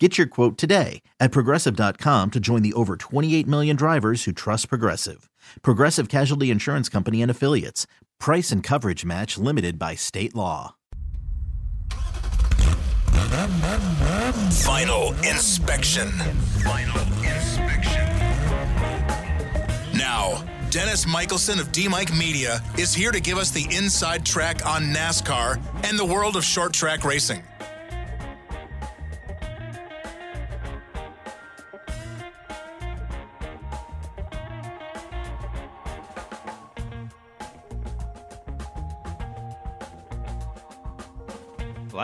Get your quote today at progressive.com to join the over 28 million drivers who trust Progressive. Progressive Casualty Insurance Company and Affiliates. Price and coverage match limited by state law. Final inspection. Final inspection. Now, Dennis Michelson of D Mike Media is here to give us the inside track on NASCAR and the world of short track racing.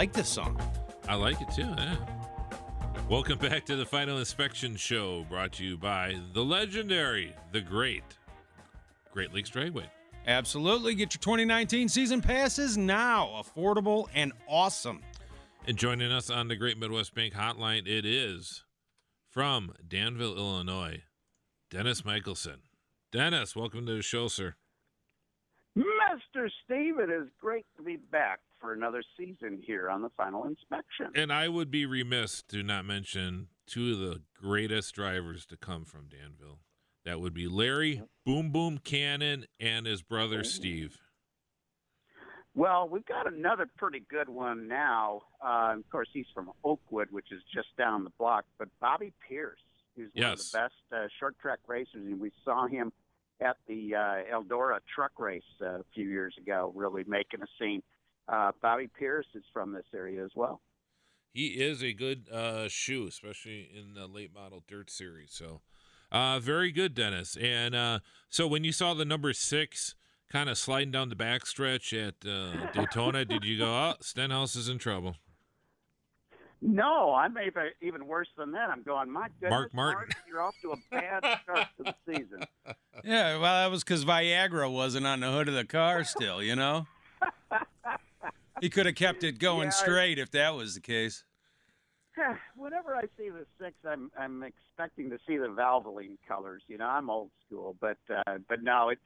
Like this song. I like it too. Yeah. Welcome back to the Final Inspection Show, brought to you by the legendary, the great Great Lakes Dragway. Absolutely. Get your 2019 season passes now. Affordable and awesome. And joining us on the Great Midwest Bank Hotline, it is from Danville, Illinois, Dennis Michelson. Dennis, welcome to the show, sir. Mr. Steve, it is great to be back for another season here on the final inspection. And I would be remiss to not mention two of the greatest drivers to come from Danville. That would be Larry Boom Boom Cannon and his brother Steve. Well, we've got another pretty good one now. Uh, of course, he's from Oakwood, which is just down the block. But Bobby Pierce, who's one of the best uh, short track racers, and we saw him at the uh, Eldora truck race uh, a few years ago, really making a scene. Uh, Bobby Pierce is from this area as well. He is a good uh, shoe, especially in the late model dirt series. So, uh, very good, Dennis. And uh, so, when you saw the number six kind of sliding down the backstretch at uh, Daytona, did you go, "Oh, Stenhouse is in trouble"? No, I'm even, even worse than that. I'm going, my goodness, Mark Martin. you're off to a bad start to the season. Yeah, well, that was because Viagra wasn't on the hood of the car still, you know? He could have kept it going Yeah, I- straight if that was the case. Whenever I see the six, I'm I'm expecting to see the Valvoline colors. You know, I'm old school, but uh, but no, it's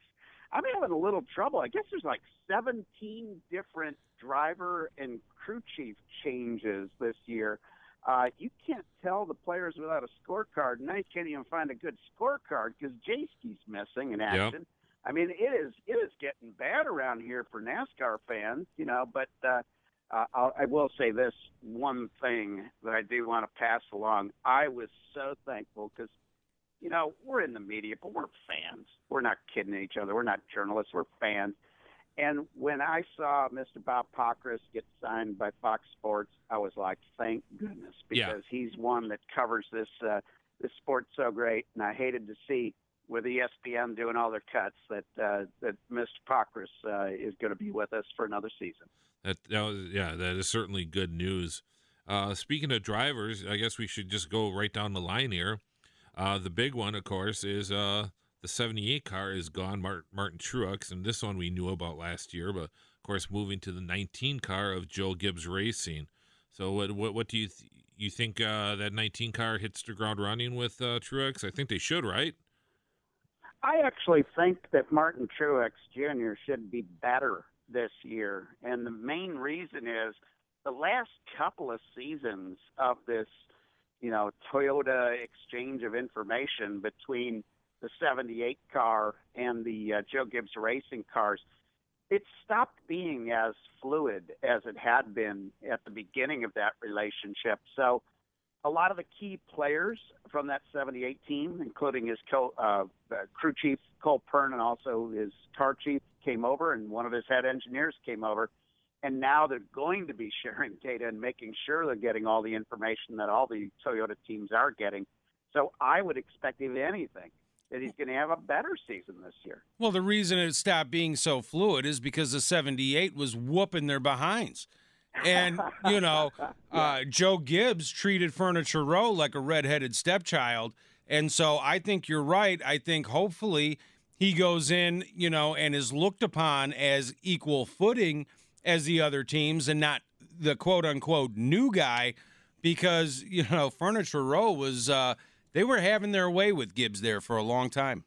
I'm having a little trouble. I guess there's like 17 different driver and crew chief changes this year. Uh, you can't tell the players without a scorecard. Now you can't even find a good scorecard because Jayski's missing in action. I mean, it is it is getting bad around here for NASCAR fans, you know. But uh, uh, I'll, I will say this one thing that I do want to pass along. I was so thankful because, you know, we're in the media, but we're fans. We're not kidding each other. We're not journalists. We're fans. And when I saw Mr. Bob Pockrass get signed by Fox Sports, I was like, thank goodness, Yeah. because he's one that covers this uh, this sport so great. And I hated to see with ESPN doing all their cuts that uh, that Mr. Pockrass uh, is going to be with us for another season. That, that was, yeah, that is certainly good news. Uh, speaking of drivers, I guess we should just go right down the line here. Uh, the big one, of course, is uh, the 78 car is gone, Mart- Martin Truex, and this one we knew about last year, but of course, moving to the 19 car of Joe Gibbs Racing. So, what what, what do you th- you think uh, that 19 car hits the ground running with Truex? I think they should, right? I actually think that Martin Truex Jr. should be better this year, and the main reason is the last couple of seasons of this, you know, Toyota exchange of information between the 78 car and the uh, Joe Gibbs Racing cars. It stopped being as fluid as it had been at the beginning of that relationship. So, a lot of the key players from that 78 team, including his co, uh, crew chief Cole Pearn and also his car chief, came over, and one of his head engineers came over. And now they're going to be sharing data and making sure they're getting all the information that all the Toyota teams are getting. So I would expect, if anything, that he's going to have a better season this year. Well, the reason it stopped being so fluid is because the 78 was whooping their behinds. And, you know, uh, Joe Gibbs treated Furniture Row like a redheaded stepchild. And so I think you're right. I think hopefully he goes in, you know, and is looked upon as equal footing as the other teams and not the quote unquote new guy because, you know, Furniture Row was, uh, they were having their way with Gibbs there for a long time.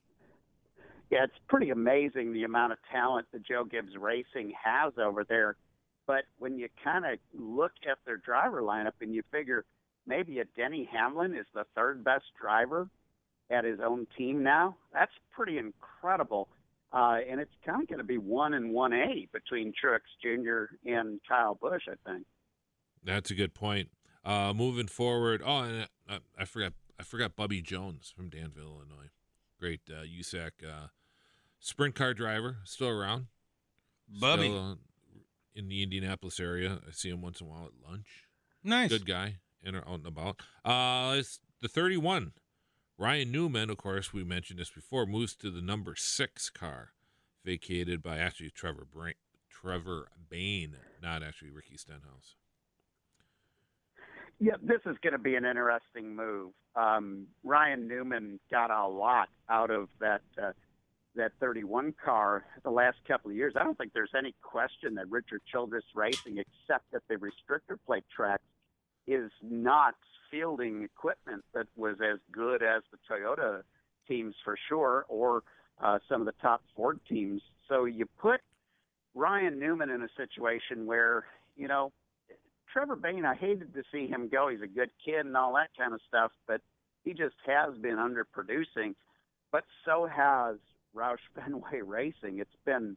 Yeah, it's pretty amazing the amount of talent that Joe Gibbs Racing has over there. But when you kind of look at their driver lineup and you figure maybe a Denny Hamlin is the third best driver at his own team now, that's pretty incredible. Uh, and it's kind of going to be one and one A between Truex Jr. and Kyle Busch, I think. That's a good point. Uh, moving forward, oh, and uh, I forgot, I forgot Bubby Jones from Danville, Illinois. Great uh, USAC uh, sprint car driver, still around. Bubby. Still, uh, in the Indianapolis area. I see him once in a while at lunch. Nice. Good guy, in or out and about. Uh, it's the 31. Ryan Newman, of course, we mentioned this before, moves to the number six car, vacated by actually Trevor Bra- Trevor Bayne, not actually Ricky Stenhouse. Yeah, this is going to be an interesting move. Um, Ryan Newman got a lot out of that uh, that 31 car the last couple of years. I don't think there's any question that Richard Childress Racing, except at the restrictor plate tracks, is not fielding equipment that was as good as the Toyota teams for sure, or uh, some of the top Ford teams. So you put Ryan Newman in a situation where, you know, Trevor Bayne, I hated to see him go. He's a good kid and all that kind of stuff, but he just has been underproducing. But so has Roush Fenway Racing. It's been,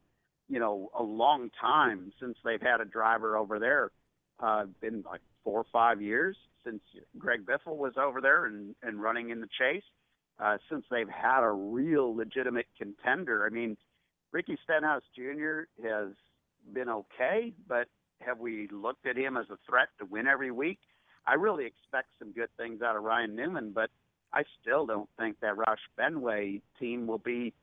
you know, a long time since they've had a driver over there. Uh, been like four or five years since Greg Biffle was over there and, and running in the chase. Uh, since they've had a real legitimate contender. I mean, Ricky Stenhouse Jr. has been okay, but have we looked at him as a threat to win every week? I really expect some good things out of Ryan Newman, but I still don't think that Roush Fenway team will be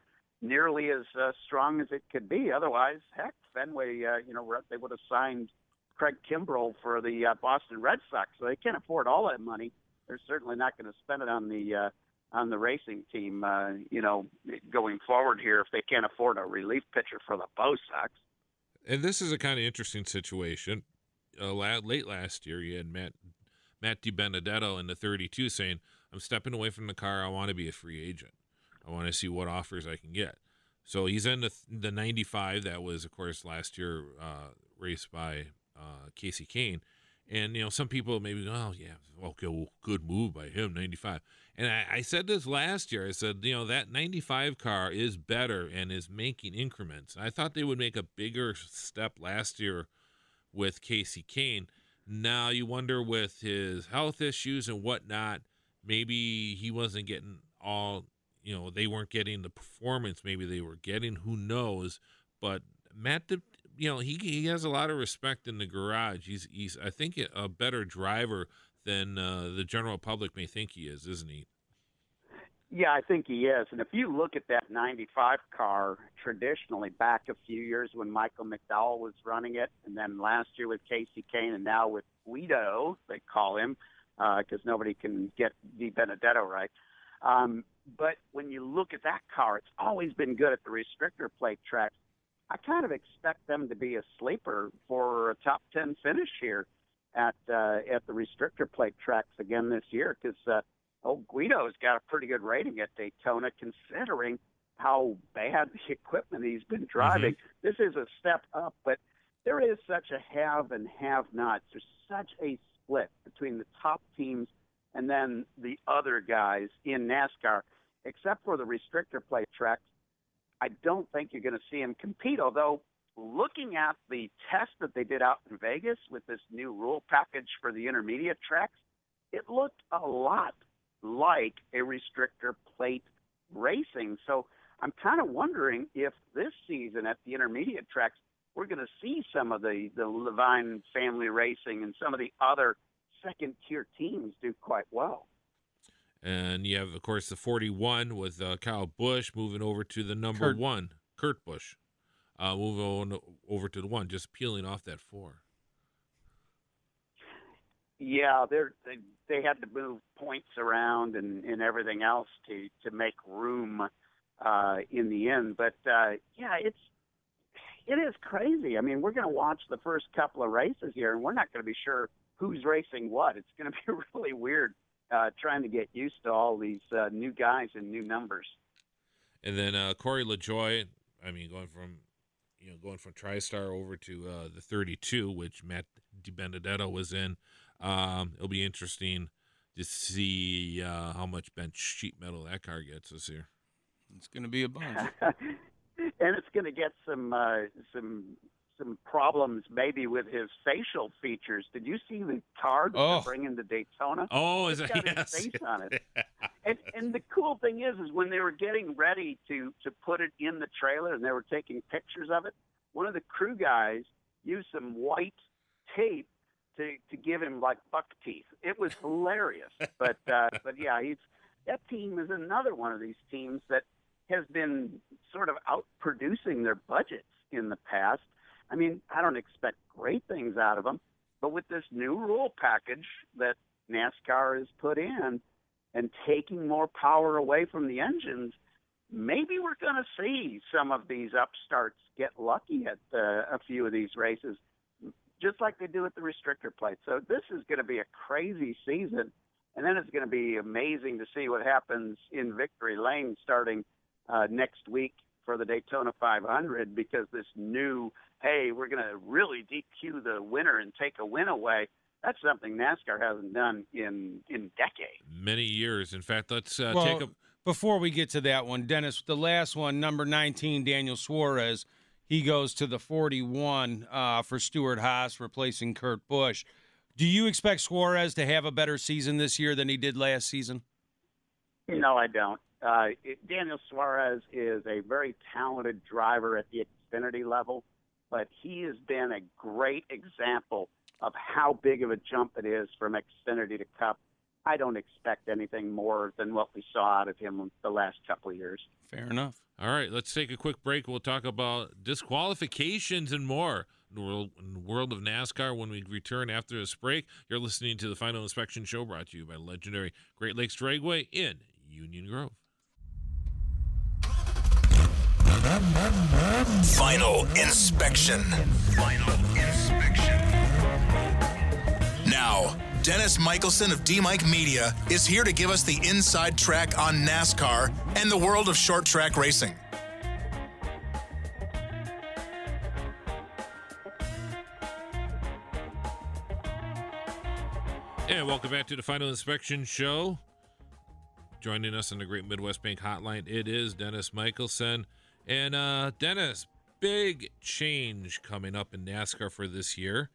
nearly as uh, strong as it could be. Otherwise, heck, Fenway, uh, you know, they would have signed Craig Kimbrel for the uh, Boston Red Sox, so they can't afford all that money. They're certainly not going to spend it on the uh, on the racing team, uh, you know, going forward here if they can't afford a relief pitcher for the Bo Sox. And this is a kind of interesting situation. Uh, late last year, you had Matt Matt DiBenedetto in the 32 saying, "I'm stepping away from the car. I want to be a free agent." I want to see what offers I can get. So he's in the the 95. That was, of course, last year uh, raced by uh, Kasey Kahne. And you know, some people maybe, oh yeah, okay, well, good move by him, 95. And I, I said this last year. I said, you know, that 95 car is better and is making increments. I thought they would make a bigger step last year with Kasey Kahne. Now you wonder with his health issues and whatnot, maybe he wasn't getting all you know they weren't getting the performance maybe they were getting who knows? But matt you know he, he has a lot of respect in the garage. He's he's i think a better driver than uh, the general public may think he is isn't he? Yeah i think he is. And if you look at that 95 car traditionally back a few years when michael mcdowell was running it and then last year with Kasey kahne and now with guido they call him because uh, nobody can get the DiBenedetto right um, but when you look at that car, it's always been good at the restrictor plate tracks. I kind of expect them to be a sleeper for a top ten finish here at uh, at the restrictor plate tracks again this year because uh, old Guido's got a pretty good rating at Daytona considering how bad the equipment he's been driving. Mm-hmm. This is a step up, but there is such a have and have nots. There's such a split between the top teams and then the other guys in NASCAR except for the restrictor plate tracks, I don't think you're going to see him compete. Although, looking at the test that they did out in Vegas with this new rule package for the intermediate tracks, it looked a lot like a restrictor plate racing. So I'm kind of wondering if this season at the intermediate tracks, we're going to see some of the, the Leavine family racing and some of the other second tier teams do quite well. And you have, of course, the 41 with uh, Kyle Busch moving over to the number Kurt. one, Kurt Busch, uh, moving on over to the one, just peeling off that four. Yeah, they're, they they had to move points around and, and everything else to to make room uh, in the end. But uh, yeah, it's it is crazy. I mean, we're going to watch the first couple of races here, and we're not going to be sure who's racing what. It's going to be really weird uh, trying to get used to all these uh, new guys and new numbers. And then uh, Corey LaJoie, I mean, going from you know going from TriStar over to uh, the 32, which Matt DiBenedetto was in. Um, it'll be interesting to see uh, how much bench sheet metal that car gets this year. It's going to be a bunch. and it's going to get some uh, some some problems maybe with his facial features. Did you see the card that Oh. they're bringing to Daytona? Oh, is got yes? his face on it. And and the cool thing is, is when they were getting ready to to put it in the trailer and they were taking pictures of it, one of the crew guys used some white tape to to give him like buck teeth. It was hilarious. but uh, but yeah, he's that team is another one of these teams that has been sort of out producing their budgets in the past. I mean, I don't expect great things out of them, but with this new rule package that NASCAR has put in and taking more power away from the engines, maybe we're going to see some of these upstarts get lucky at uh, a few of these races, just like they do at the restrictor plate. So this is going to be a crazy season, and then it's going to be amazing to see what happens in Victory Lane starting uh, next week for the Daytona 500 because this new, hey, we're going to really DQ the winner and take a win away. That's something NASCAR hasn't done in in decades. Many years. In fact, let's uh, well, take a. before we get to that one, Dennis, the last one, number 19, Daniel Suarez, he goes to the 41 uh, for Stewart Haas, replacing Kurt Busch. Do you expect Suarez to have a better season this year than he did last season? No, I don't. Uh, it, Daniel Suarez is a very talented driver at the Xfinity level, but he has been a great example of how big of a jump it is from Xfinity to Cup. I don't expect anything more than what we saw out of him the last couple of years. Fair enough. All right, let's take a quick break. We'll talk about disqualifications and more in the world, of NASCAR when we return after this break. You're listening to the Final Inspection Show brought to you by legendary Great Lakes Dragway in Union Grove. Final inspection. Final inspection. Now, Dennis Michelson of D Mike Media is here to give us the inside track on NASCAR and the world of short track racing. And welcome back to the Final Inspection Show. Joining us on the Great Midwest Bank Hotline, it is Dennis Michelson. And uh, Dennis, big change coming up in NASCAR for this year,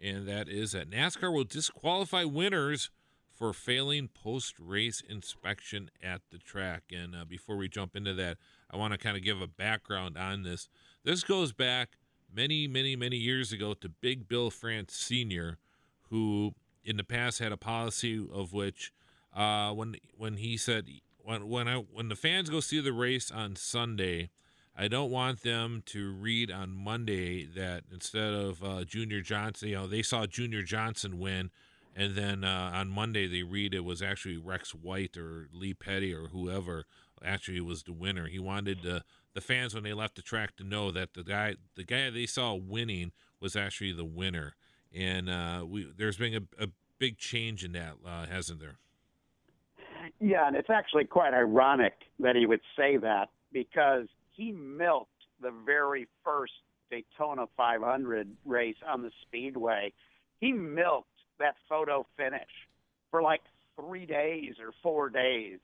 and that is that NASCAR will disqualify winners for failing post-race inspection at the track. And uh, before we jump into that, I want to kind of give a background on this. This goes back many, many, many years ago to Big Bill France Sr., who in the past had a policy of which uh, when when he said when when I when the fans go see the race on Sunday, I don't want them to read on Monday that instead of uh, Junior Johnson, you know, they saw Junior Johnson win, and then uh, on Monday they read it was actually Rex White or Lee Petty or whoever actually was the winner. He wanted the the fans when they left the track to know that the guy the guy they saw winning was actually the winner. And uh, we there's been a, a big change in that, uh, hasn't there? Yeah, and it's actually quite ironic that he would say that because he milked the very first Daytona 500 race on the Speedway. He milked that photo finish for like three days or four days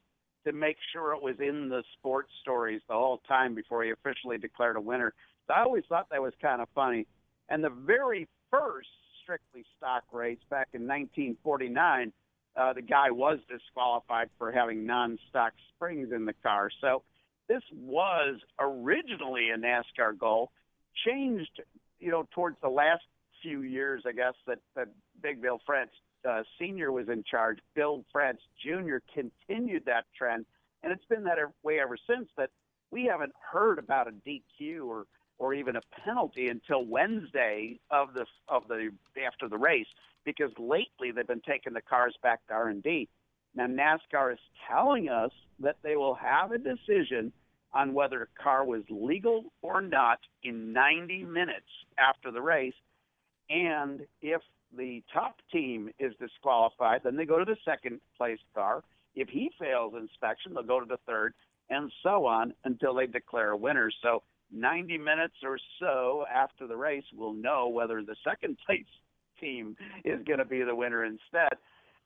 to make sure it was in the sports stories the whole time before he officially declared a winner. So I always thought that was kind of funny. And the very first strictly stock race back in 1949, uh, the guy was disqualified for having non-stock springs in the car. So this was originally a NASCAR goal, changed, you know, towards the last few years, I guess, that, that Big Bill France uh, Sr. was in charge. Bill France Jr. continued that trend, and it's been that way ever since that we haven't heard about a DQ or or even a penalty until Wednesday of the of the after the race because lately they've been taking the cars back to R&D. Now NASCAR is telling us that they will have a decision on whether a car was legal or not in 90 minutes after the race. And if the top team is disqualified, then they go to the second place car. If he fails inspection, they'll go to the third, and so on until they declare a winner. So 90 minutes or so after the race, we'll know whether the second place team is going to be the winner instead.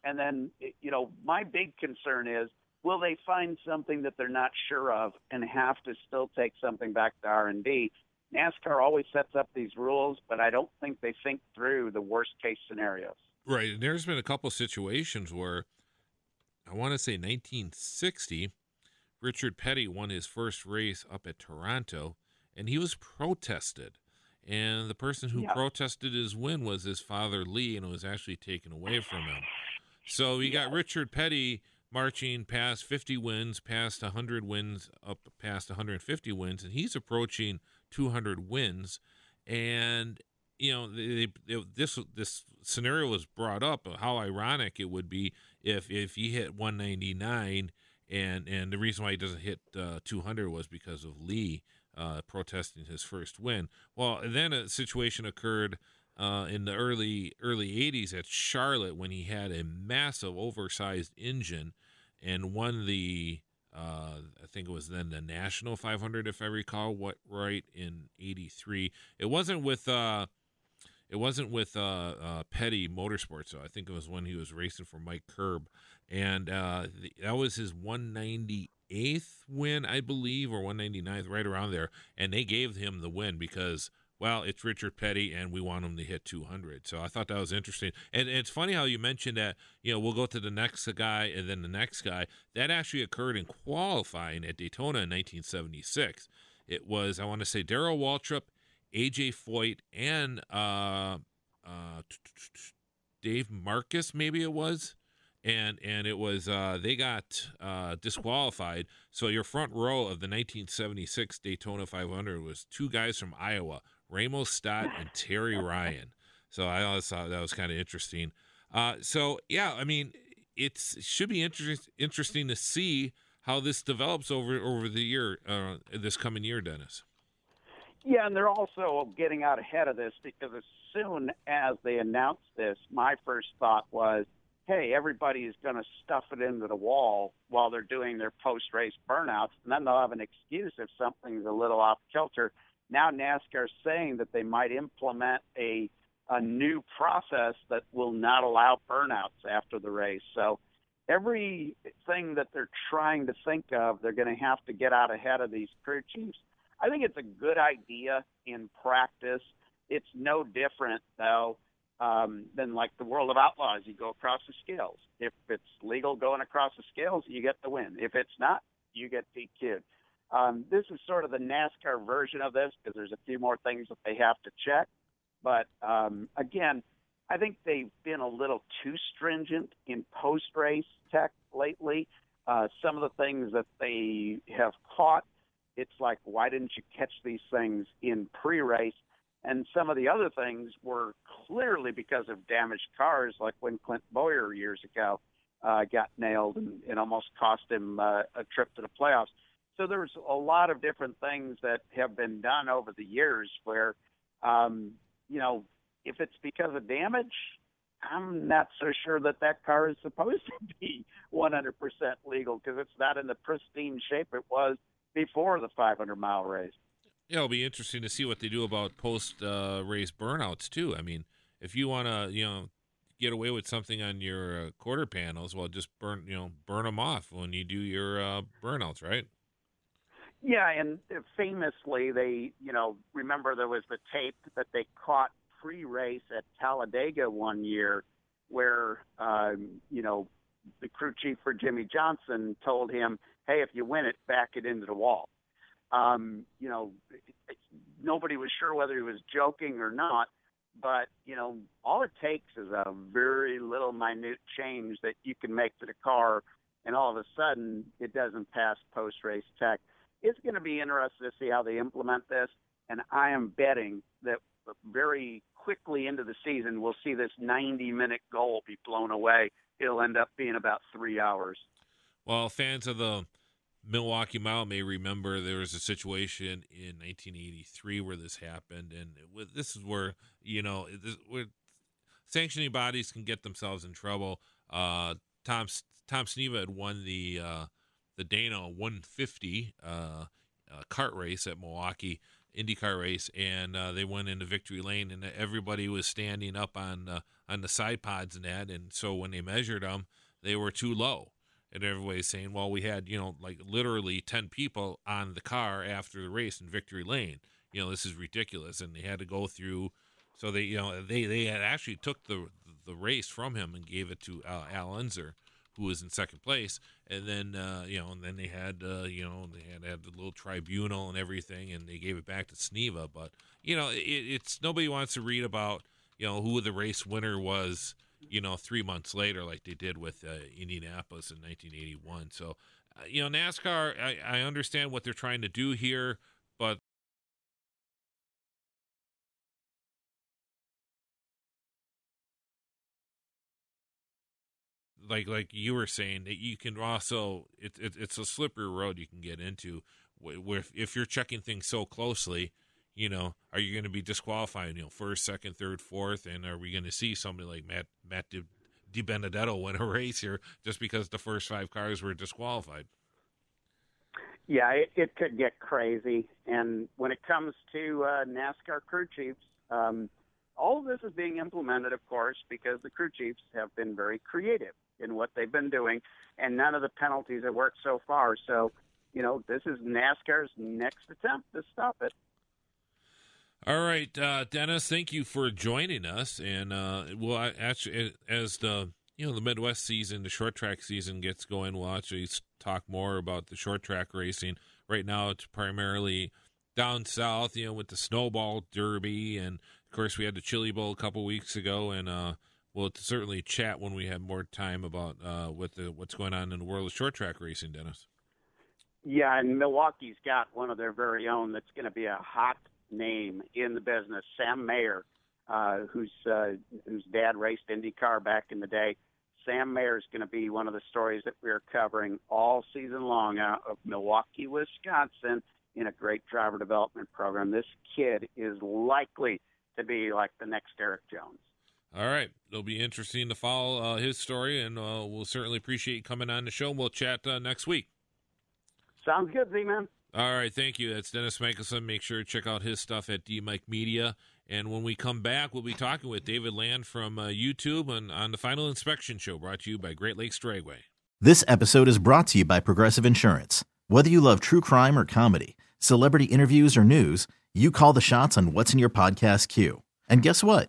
And then, you know, my big concern is will they find something that they're not sure of and have to still take something back to R&D? NASCAR always sets up these rules, but I don't think they think through the worst case scenarios. Right. And there's been a couple situations where I want to say 1960, Richard Petty won his first race up at Toronto and he was protested. And the person who yeah. protested his win was his father Lee, and it was actually taken away from him. So you got Richard Petty marching past 50 wins, past 100 wins, up past 150 wins, and he's approaching 200 wins. And you know, they, they, this this scenario was brought up. How ironic it would be if if he hit 199, and and the reason why he doesn't hit uh, 200 was because of Lee uh, protesting his first win. Well, then a situation occurred uh, in the early early 80s at Charlotte when he had a massive oversized engine and won the uh, I think it was then the National 500 if I recall what right in 83. It wasn't with uh, it wasn't with uh, uh, Petty Motorsports, though. I think it was when he was racing for Mike Curb, and uh, the, that was his 198th win, I believe, or 199th, right around there. And they gave him the win because, well, it's Richard Petty, and we want him to hit 200. So I thought that was interesting. And, and it's funny how you mentioned that. You know, we'll go to the next guy and then the next guy. That actually occurred in qualifying at Daytona in 1976. It was, I want to say, Darrell Waltrip AJ Foyt and uh, uh, Dave Marcis, maybe it was, and and it was uh, they got uh, disqualified. So your front row of the 1976 Daytona 500 was two guys from Iowa, Ramo Stott and Terry Ryan. So I always thought that was kind of interesting. Uh, so yeah, I mean, it should be interesting interesting to see how this develops over over the year, uh, this coming year, Dennis. Yeah, and they're also getting out ahead of this because as soon as they announced this, my first thought was, hey, everybody is going to stuff it into the wall while they're doing their post race burnouts, and then they'll have an excuse if something's a little off kilter. Now NASCAR is saying that they might implement a a new process that will not allow burnouts after the race. So everything that they're trying to think of, they're going to have to get out ahead of these crew chiefs I think it's a good idea in practice. It's no different though um, than like the world of outlaws. You go across the scales. If it's legal going across the scales, you get the win. If it's not, you get DQ'd. Um, this is sort of the NASCAR version of this because there's a few more things that they have to check. But um, again, I think they've been a little too stringent in post race tech lately. Uh, some of the things that they have caught it's like, why didn't you catch these things in pre-race? And some of the other things were clearly because of damaged cars, like when Clint Bowyer years ago uh, got nailed and, and almost cost him uh, a trip to the playoffs. So there's a lot of different things that have been done over the years where, um, you know, if it's because of damage, I'm not so sure that that car is supposed to be 100% legal because it's not in the pristine shape it was before the 500 mile race. Yeah, it'll be interesting to see what they do about post uh, race burnouts too. I mean, if you want to, you know, get away with something on your uh, quarter panels, well, just burn, you know, burn them off when you do your uh, burnouts, right? Yeah, and famously, they, you know, remember there was the tape that they caught pre-race at Talladega one year, where, um, you know, the crew chief for Jimmie Johnson told him, hey, if you win it, back it into the wall. Um, you know, nobody was sure whether he was joking or not, but you know, all it takes is a very little minute change that you can make to the car, and all of a sudden it doesn't pass post race tech. It's going to be interesting to see how they implement this, and I am betting that very quickly into the season we'll see this 90 minute goal be blown away. It'll end up being about three hours. Well, fans of the Milwaukee Mile may remember there was a situation in 1983 where this happened, and this is where you know where sanctioning bodies can get themselves in trouble. Uh, Tom Tom Sneva had won the uh, the Dana 150 uh, uh, CART race at Milwaukee IndyCar race, and uh, they went into victory lane, and everybody was standing up on uh, on the side pods and that, and so when they measured them, they were too low, and everybody's saying, well, we had you know like literally ten people on the car after the race in victory lane, you know this is ridiculous, and they had to go through, so they you know they they had actually took the the race from him and gave it to uh, Al Unser who was in second place, and then uh, you know, and then they had uh, you know they had had the little tribunal and everything, and they gave it back to Sneva. But you know, it, it's nobody wants to read about you know who the race winner was. You know, three months later, like they did with uh, Indianapolis in 1981. So, uh, you know, NASCAR. I, I understand what they're trying to do here, like like you were saying that you can also it, it, it's a slippery road you can get into where if you're checking things so closely you know are you going to be disqualifying you know first second third fourth? And are we going to see somebody like matt matt DiBenedetto win a race here just because the first five cars were disqualified? Yeah it, it could get crazy. And when it comes to uh, nascar crew chiefs um, all of this is being implemented, of course, because the crew chiefs have been very creative in what they've been doing, and none of the penalties have worked so far. So, you know, this is NASCAR's next attempt to stop it. All right, uh, Dennis, thank you for joining us. And uh, well, actually, as the you know the Midwest season, the short track season gets going, we'll actually talk more about the short track racing. Right now, it's primarily down south, you know, with the Snowball Derby, and of course, we had the Chili Bowl a couple weeks ago, and uh, we'll certainly chat when we have more time about uh, what the what's going on in the world of short track racing, Dennis. Yeah, and Milwaukee's got one of their very own that's going to be a hot name in the business. Sam Mayer, uh, whose uh, whose dad raced IndyCar back in the day. Sam Mayer is going to be one of the stories that we're covering all season long out of Milwaukee, Wisconsin, in a great driver development program. This kid is likely to be like the next Erik Jones. All right. It'll be interesting to follow uh, his story, and uh, we'll certainly appreciate you coming on the show. We'll chat uh, next week. Sounds good, Z Man. All right. Thank you. That's Dennis Michelson. Make sure to check out his stuff at D Mike Media. And when we come back, we'll be talking with David Land from uh, YouTube and on the Final Inspection Show, brought to you by Great Lakes Dragway. This episode is brought to you by Progressive Insurance. Whether you love true crime or comedy, celebrity interviews or news, you call the shots on what's in your podcast queue. And guess what?